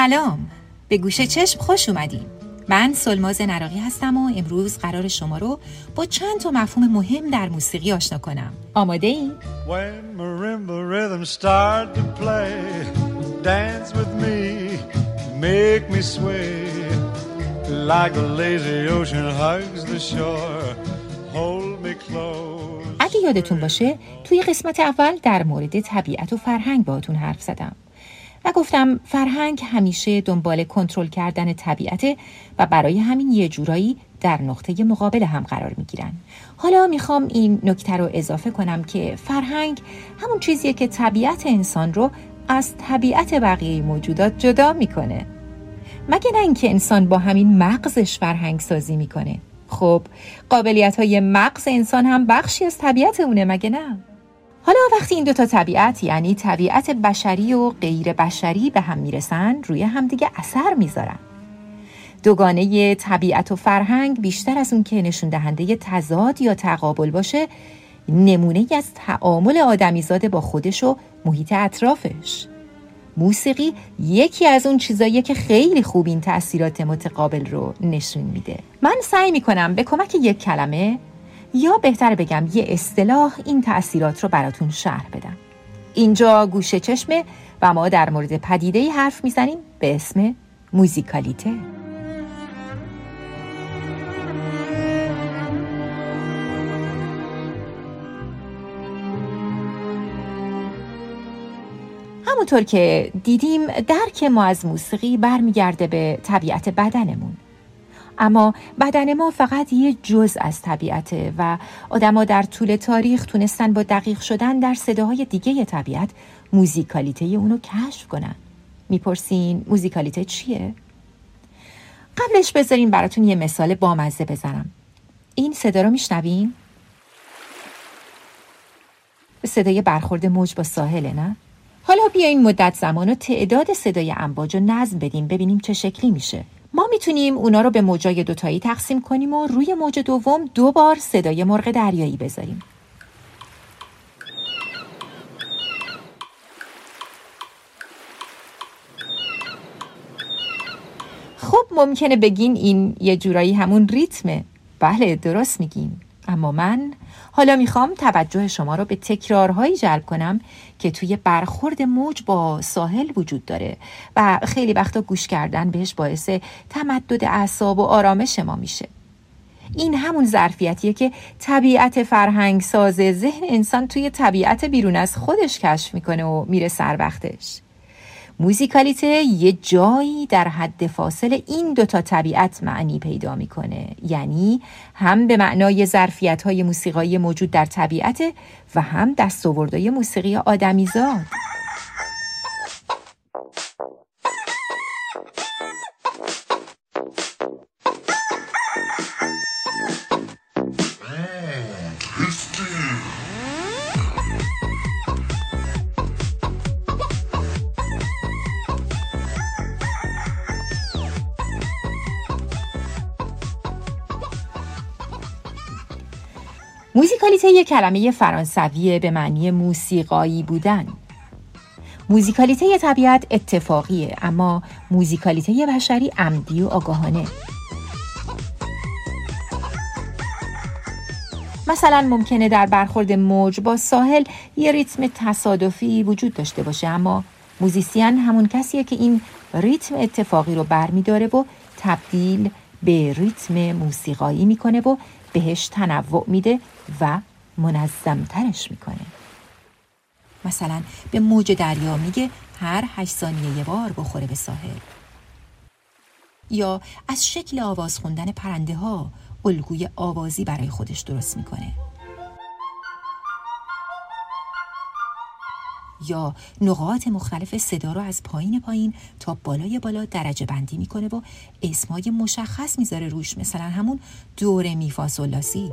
سلام. به گوشه چشم خوش اومدین. من سلماز نراقی هستم و امروز قرار شما رو با چند تا مفهوم مهم در موسیقی آشنا کنم. آماده این؟ اگه یادتون باشه توی قسمت اول در مورد طبیعت و فرهنگ باهاتون حرف زدم. و گفتم فرهنگ همیشه دنبال کنترل کردن طبیعت و برای همین یه جورایی در نقطه مقابل هم قرار می‌گیرن. حالا می‌خوام این نکته رو اضافه کنم که فرهنگ همون چیزیه که طبیعت انسان رو از طبیعت بقیه موجودات جدا می‌کنه. مگه نه اینکه انسان با همین مغزش فرهنگ سازی می‌کنه؟ خب قابلیت های مغز انسان هم بخشی از طبیعت اونه مگه نه؟ حالا وقتی این دوتا طبیعت یعنی طبیعت بشری و غیر بشری به هم می‌رسن روی همدیگه اثر می‌ذارن. دوگانه طبیعت و فرهنگ بیشتر از اون که نشون دهنده تضاد یا تقابل باشه نمونه از تعامل آدمیزاده با خودش و محیط اطرافش. موسیقی یکی از اون چیزاییه که خیلی خوب این تاثیرات متقابل رو نشون میده. من سعی می‌کنم به کمک یک کلمه یا بهتر بگم یه اصطلاح این تأثیرات رو براتون شرح بدم. اینجا گوشه چشمه و ما در مورد پدیده حرف می‌زنیم به اسم موزیکالیته. همونطور که دیدیم درک ما از موسیقی برمیگرده به طبیعت بدنمون. اما بدن ما فقط یه جز از طبیعته و آدما در طول تاریخ تونستن با دقیق شدن در صداهای دیگه طبیعت موزیکالیته اونو کشف کنن می‌پرسین موزیکالیته چیه؟ قبلش بذارین براتون یه مثال بامزه بزنم این صدا رو میشنوین؟ صدای برخورد موج با ساحله نه؟ حالا بیاین مدت زمان و تعداد صدای امواج رو نظم بدیم ببینیم چه شکلی میشه ما می‌تونیم اونا رو به موجای دوتایی تقسیم کنیم و روی موج دوم دو بار صدای مرغ دریایی بذاریم. خب ممکنه بگین این یه جورایی همون ریتمه. بله درست میگین. اما من حالا می‌خوام توجه شما رو به تکرارهایی جلب کنم که توی برخورد موج با ساحل وجود داره و خیلی وقتا گوش کردن بهش باعث تمدد اعصاب و آرامش ما میشه. این همون ظرفیتیه که طبیعت فرهنگ ساز ذهن انسان توی طبیعت بیرون از خودش کشف می‌کنه و میره سر وقتش. موزیکالیته یه جایی در حد فاصل این دوتا طبیعت معنی پیدا می‌کنه. یعنی هم به معنای ظرفیت های موسیقایی موجود در طبیعت و هم دستاوردهای موسیقی آدمیزاد. موزیکالیته یک کلمه فرانسویه به معنی موسیقایی بودن. موزیکالیته طبیعت اتفاقیه اما موزیکالیته بشری عمدی و آگاهانه. مثلا ممکنه در برخورد موج با ساحل یه ریتم تصادفی وجود داشته باشه اما موزیسین همون کسیه که این ریتم اتفاقی رو برمیداره و تبدیل به ریتم موسیقایی می‌کنه و بهش تنوع میده و منظمترش می‌کنه. مثلا به موج دریا میگه هر هشت ثانیه یه بار بخوره به ساحل. یا از شکل آواز خوندن پرنده ها الگوی آوازی برای خودش درست می‌کنه. یا نقاط مختلف صدا رو از پایین پایین تا بالای بالا درجه بندی می‌کنه و اسمای مشخص می‌ذاره روش مثلا همون دور میفاسولاسی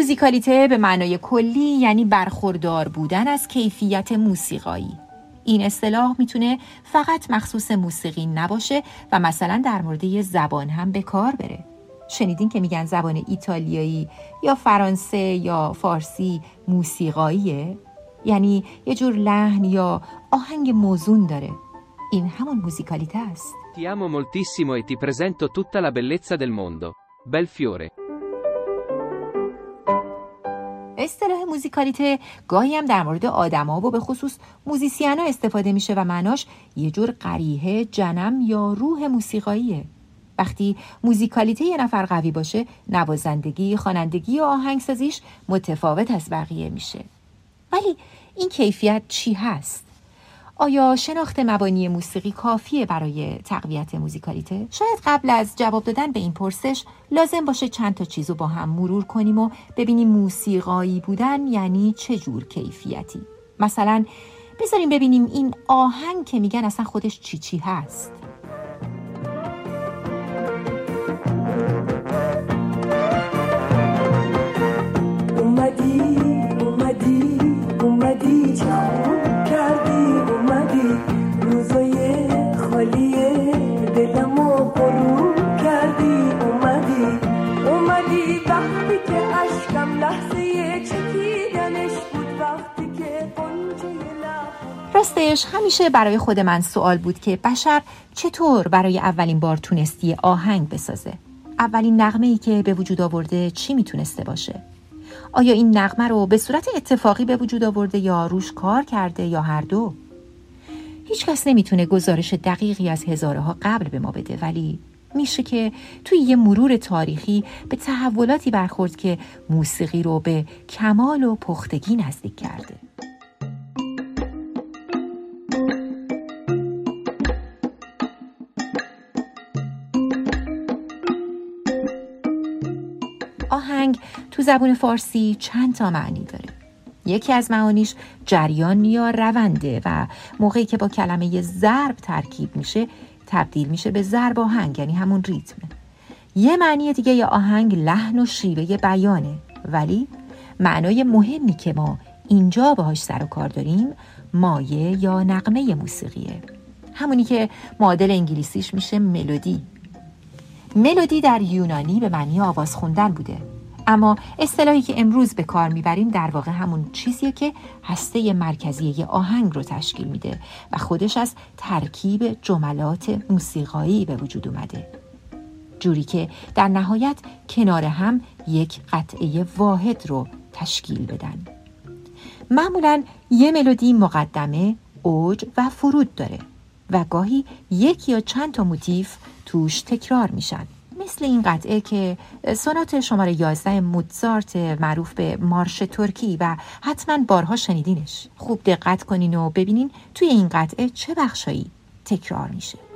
موزیکالیته به معنای کلی یعنی برخوردار بودن از کیفیت موسیقایی. این اصطلاح می‌تونه فقط مخصوص موسیقی نباشه و مثلا در مورد یه زبان هم به کار بره شنیدین که میگن زبان ایتالیایی یا فرانسه یا فارسی موسیقاییه یعنی یه جور لحن یا آهنگ موزون داره این همون موزیکالیته است Ti amo moltissimo e ti presento tutta la bellezza del mondo. Bel fiore. اصطلاح موزیکالیته گاهی هم در مورد آدما و به خصوص موزیسینا استفاده میشه و معناش یه جور قریه، جنم یا روح موسیقاییه. وقتی موزیکالیته یه نفر قوی باشه، نوازندگی، خوانندگی و آهنگسازیش متفاوت از بقیه میشه. ولی این کیفیت چی هست؟ آیا شناخت مبانی موسیقی کافیه برای تقویت موزیکالیته؟ شاید قبل از جواب دادن به این پرسش لازم باشه چند تا چیزو با هم مرور کنیم و ببینیم موسیقایی بودن یعنی چه جور کیفیتی. مثلا بذاریم ببینیم این آهنگ که میگن اصلا خودش چی چی هست. اومدی راستش همیشه برای خود من سوال بود که بشر چطور برای اولین بار تونستی آهنگ بسازه؟ اولین نغمه ای که به وجود آورده چی می‌تونسته باشه؟ آیا این نغمه رو به صورت اتفاقی به وجود آورده یا روش کار کرده یا هر دو؟ هیچ کس نمی‌تونه گزارش دقیقی از هزاره ها قبل به ما بده ولی میشه که توی یه مرور تاریخی به تحولاتی برخورد که موسیقی رو به کمال و پختگی نزدیک کرده. تو زبون فارسی چند تا معنی داره. یکی از معانیش جریان یا رونده و موقعی که با کلمه ضرب ترکیب میشه تبدیل میشه به ضرب آهنگ یعنی همون ریتمه یه معنی دیگه یا آهنگ لحن و شیوه بیانه. ولی معنای مهمی که ما اینجا باهاش سر و کار داریم مایه یا نقمه موسیقیه. همونی که معادل انگلیسیش میشه ملودی. ملودی در یونانی به معنی آواز خوندن بوده. اما اصطلاحی که امروز به کار می‌بریم در واقع همون چیزیه که هسته مرکزی آهنگ رو تشکیل میده و خودش از ترکیب جملات موسیقایی به وجود اومده. جوری که در نهایت کنار هم یک قطعه واحد رو تشکیل بدن. معمولا یه ملودی مقدمه، اوج و فرود داره و گاهی یک یا چند تا موتیف توش تکرار میشن. مثل این قطعه که سونات شماره 11 موتزارت معروف به مارش ترکی و حتما بارها شنیدینش. خوب دقت کنین و ببینین توی این قطعه چه بخشایی تکرار میشه.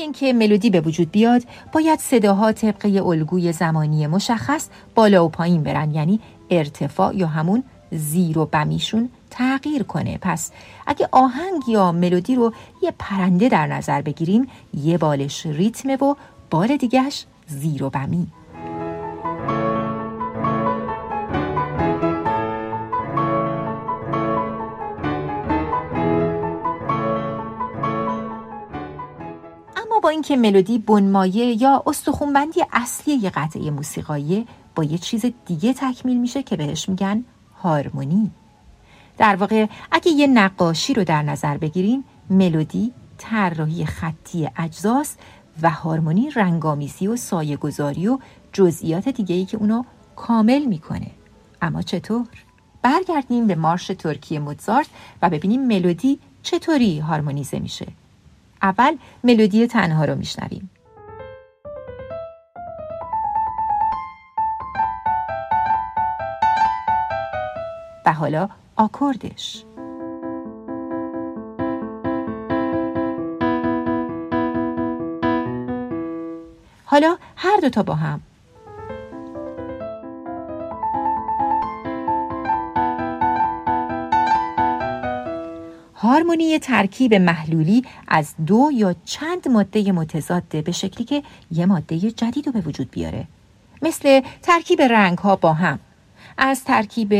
اینکه ملودی به وجود بیاد باید صداها طبقه الگوی زمانی مشخص بالا و پایین برن یعنی ارتفاع یا همون زیر و بمیشون تغییر کنه. پس اگه آهنگ یا ملودی رو یه پرنده در نظر بگیریم یه بالش ریتمه و بال دیگهش زیر و بمی. اما با اینکه ملودی بنمایه یا استخونبندی اصلی یه قطعه موسیقایی با یه چیز دیگه تکمیل میشه که بهش میگن هارمونی. در واقع اگه یه نقاشی رو در نظر بگیریم ملودی طراحی خطی اجزاست و هارمونی رنگامیزی و سایه گذاری و جزئیات دیگه ای که اونو کامل می‌کنه. اما چطور؟ برگردیم به مارش ترکی موزارت و ببینیم ملودی چطوری هارمونیزه میشه. اول ملودی تنها رو میشنویم. و حالا آکوردش. حالا هر دوتا با هم هارمونی ترکیب محلولی از دو یا چند ماده متضاد به شکلی که یه ماده جدید رو به وجود بیاره. مثل ترکیب رنگ ها با هم. از ترکیب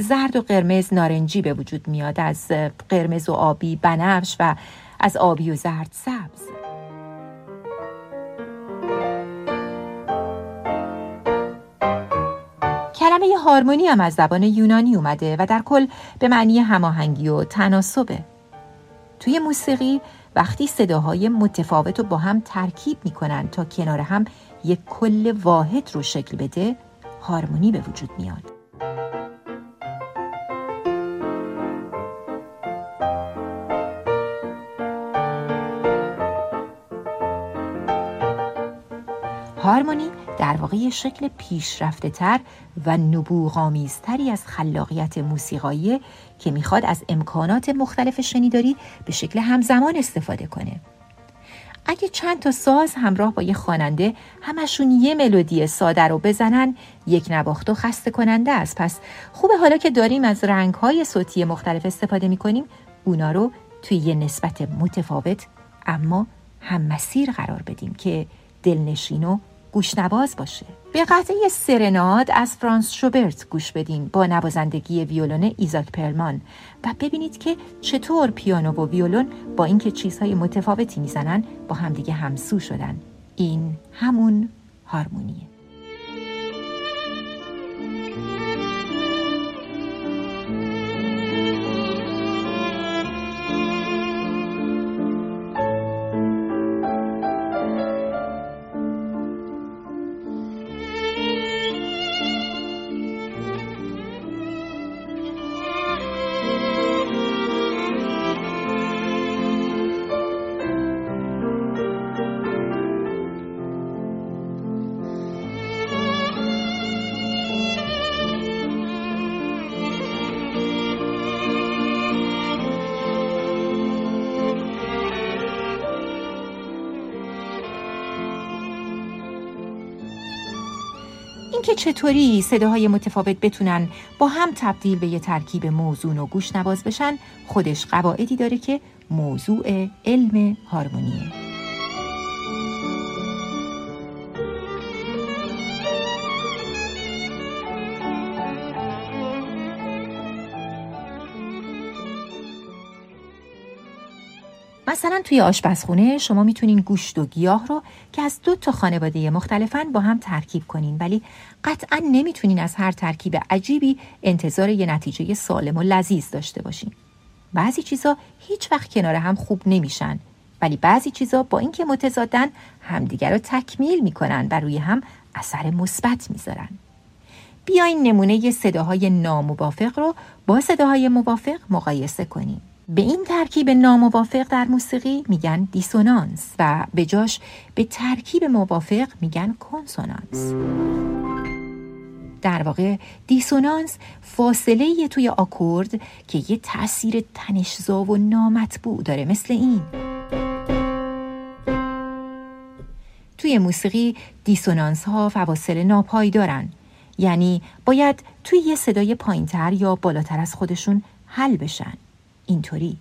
زرد و قرمز نارنجی به وجود میاد از قرمز و آبی بنفش و از آبی و زرد سبز. کلمه هارمونی هم از زبان یونانی اومده و در کل به معنی هماهنگی و تناسبه. توی موسیقی وقتی صداهای متفاوت رو با هم ترکیب می‌کنن تا کنار هم یک کل واحد رو شکل بده هارمونی به وجود میاد. هارمونی در واقع شکل پیشرفته تر و نبوغامیزتری از خلاقیت موسیقایی که می‌خواد از امکانات مختلف شنیداری به شکل همزمان استفاده کنه. اگه چند تا ساز همراه با یه خواننده همشون یه ملودی ساده رو بزنن یک نواخت و خسته کننده است. پس خوبه حالا که داریم از رنگهای صوتی مختلف استفاده می‌کنیم اونا رو توی یه نسبت متفاوت اما هم مسیر قرار بدیم که دلنشین و گوشنواز باشه. به قطعه سرناد از فرانس شوبرت گوش بدین با نوازندگی ویولون ایزاک پرلمان. و ببینید که چطور پیانو و ویولون با اینکه چیزهای متفاوتی می‌زنن با همدیگه همسو شدن. این همون هارمونیه. اینکه چطوری صداهای متفاوت بتونن با هم تبدیل به یه ترکیب موزون و گوش نواز بشن خودش قواعدی داره که موضوع علم هارمونیه. توی آشپزخونه شما می‌تونین گوشت و گیاه رو که از دو تا خانواده مختلفن با هم ترکیب کنین. ولی قطعا نمی‌تونین از هر ترکیب عجیبی انتظار یه نتیجه سالم و لذیذ داشته باشین. بعضی چیزا هیچ وقت کنار هم خوب نمیشن. ولی بعضی چیزا با اینکه متضادن همدیگر رو تکمیل می‌کنن و روی هم اثر مثبت می‌ذارن. بیاین نمونه صداهای ناموافق رو با صداهای موافق مقایسه کنیم. به این ترکیب ناموافق در موسیقی میگن دیسونانس و به جاش به ترکیب موافق میگن کنسونانس. در واقع دیسونانس فاصله توی آکورد که یه تاثیر تنشزا و نامطبوع داره مثل این. توی موسیقی دیسونانس ها فواصل ناپایدارن. یعنی باید توی یه صدای پایینتر یا بالاتر از خودشون حل بشن. اینطوری.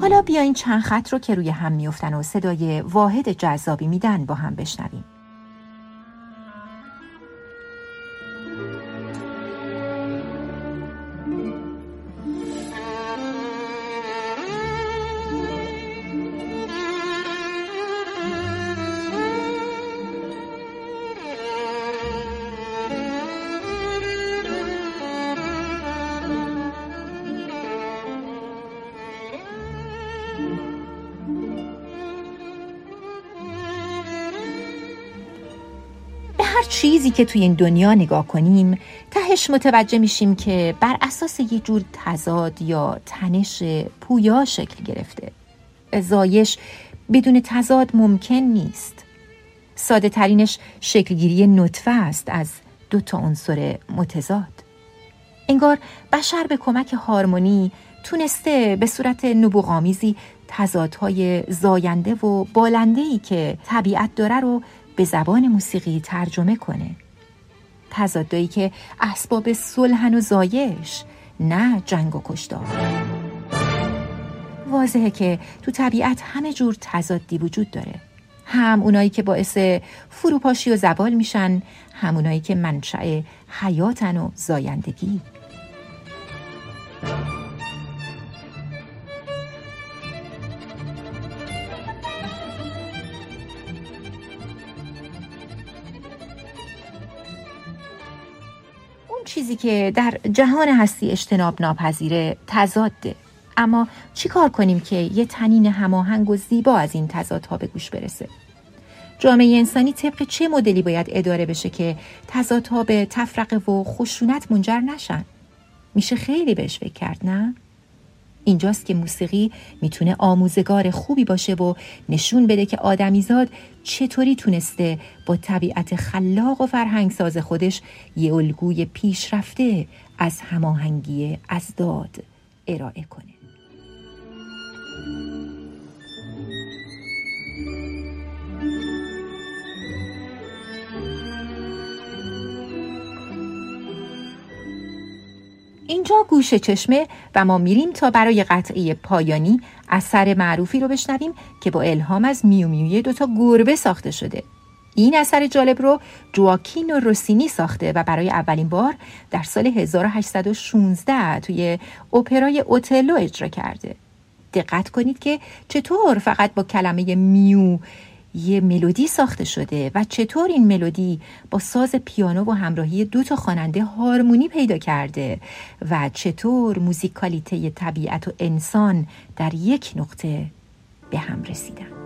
حالا بیاین چند خط رو که روی هم میفتن و صدای واحد جذابی میدن با هم بشنویم. چیزی که توی این دنیا نگاه کنیم تهش متوجه میشیم که بر اساس یه جور تضاد یا تنش پویا شکل گرفته. زایش بدون تضاد ممکن نیست. ساده ترینش شکلگیری نطفه است از دو تا عنصر متضاد. انگار بشر به کمک هارمونی تونسته به صورت نبوغامیزی تضادهای زاینده و بالندهی که طبیعت داره رو به زبان موسیقی ترجمه کنه. تضادایی که اسباب صلحن و زایش نه جنگ و کشتار. واضحه که تو طبیعت همه جور تضادی وجود داره. هم اونایی که باعث فروپاشی و زوال میشن هم اونایی که منشأ حیاتن و زایندگی. چیزی که در جهان هستی اجتناب ناپذیره تضاده. اما چی کار کنیم که یه تنین هماهنگ و زیبا از این تضادها به گوش برسه؟ جامعه انسانی طبق چه مدلی باید اداره بشه که تضادها به تفرقه و خشونت منجر نشن؟ میشه خیلی بهش فکر کرد نه؟ اینجاست که موسیقی می‌تونه آموزگار خوبی باشه و نشون بده که آدمیزاد چطوری تونسته با طبیعت خلاق و فرهنگ ساز خودش یه الگوی پیشرفته از هماهنگی ازداد ارائه کنه. اینجا گوش چشمه و ما میریم تا برای قطعه پایانی اثر معروفی رو بشنویم که با الهام از میو میوی دوتا گربه ساخته شده. این اثر جالب رو جواکین روسینی ساخته و برای اولین بار در سال 1816 توی اپرای اوتلو اجرا کرده. دقت کنید که چطور فقط با کلمه میو یه ملودی ساخته شده و چطور این ملودی با ساز پیانو و همراهی دو تا خواننده هارمونی پیدا کرده و چطور موزیکالیته طبیعت و انسان در یک نقطه به هم رسیدن.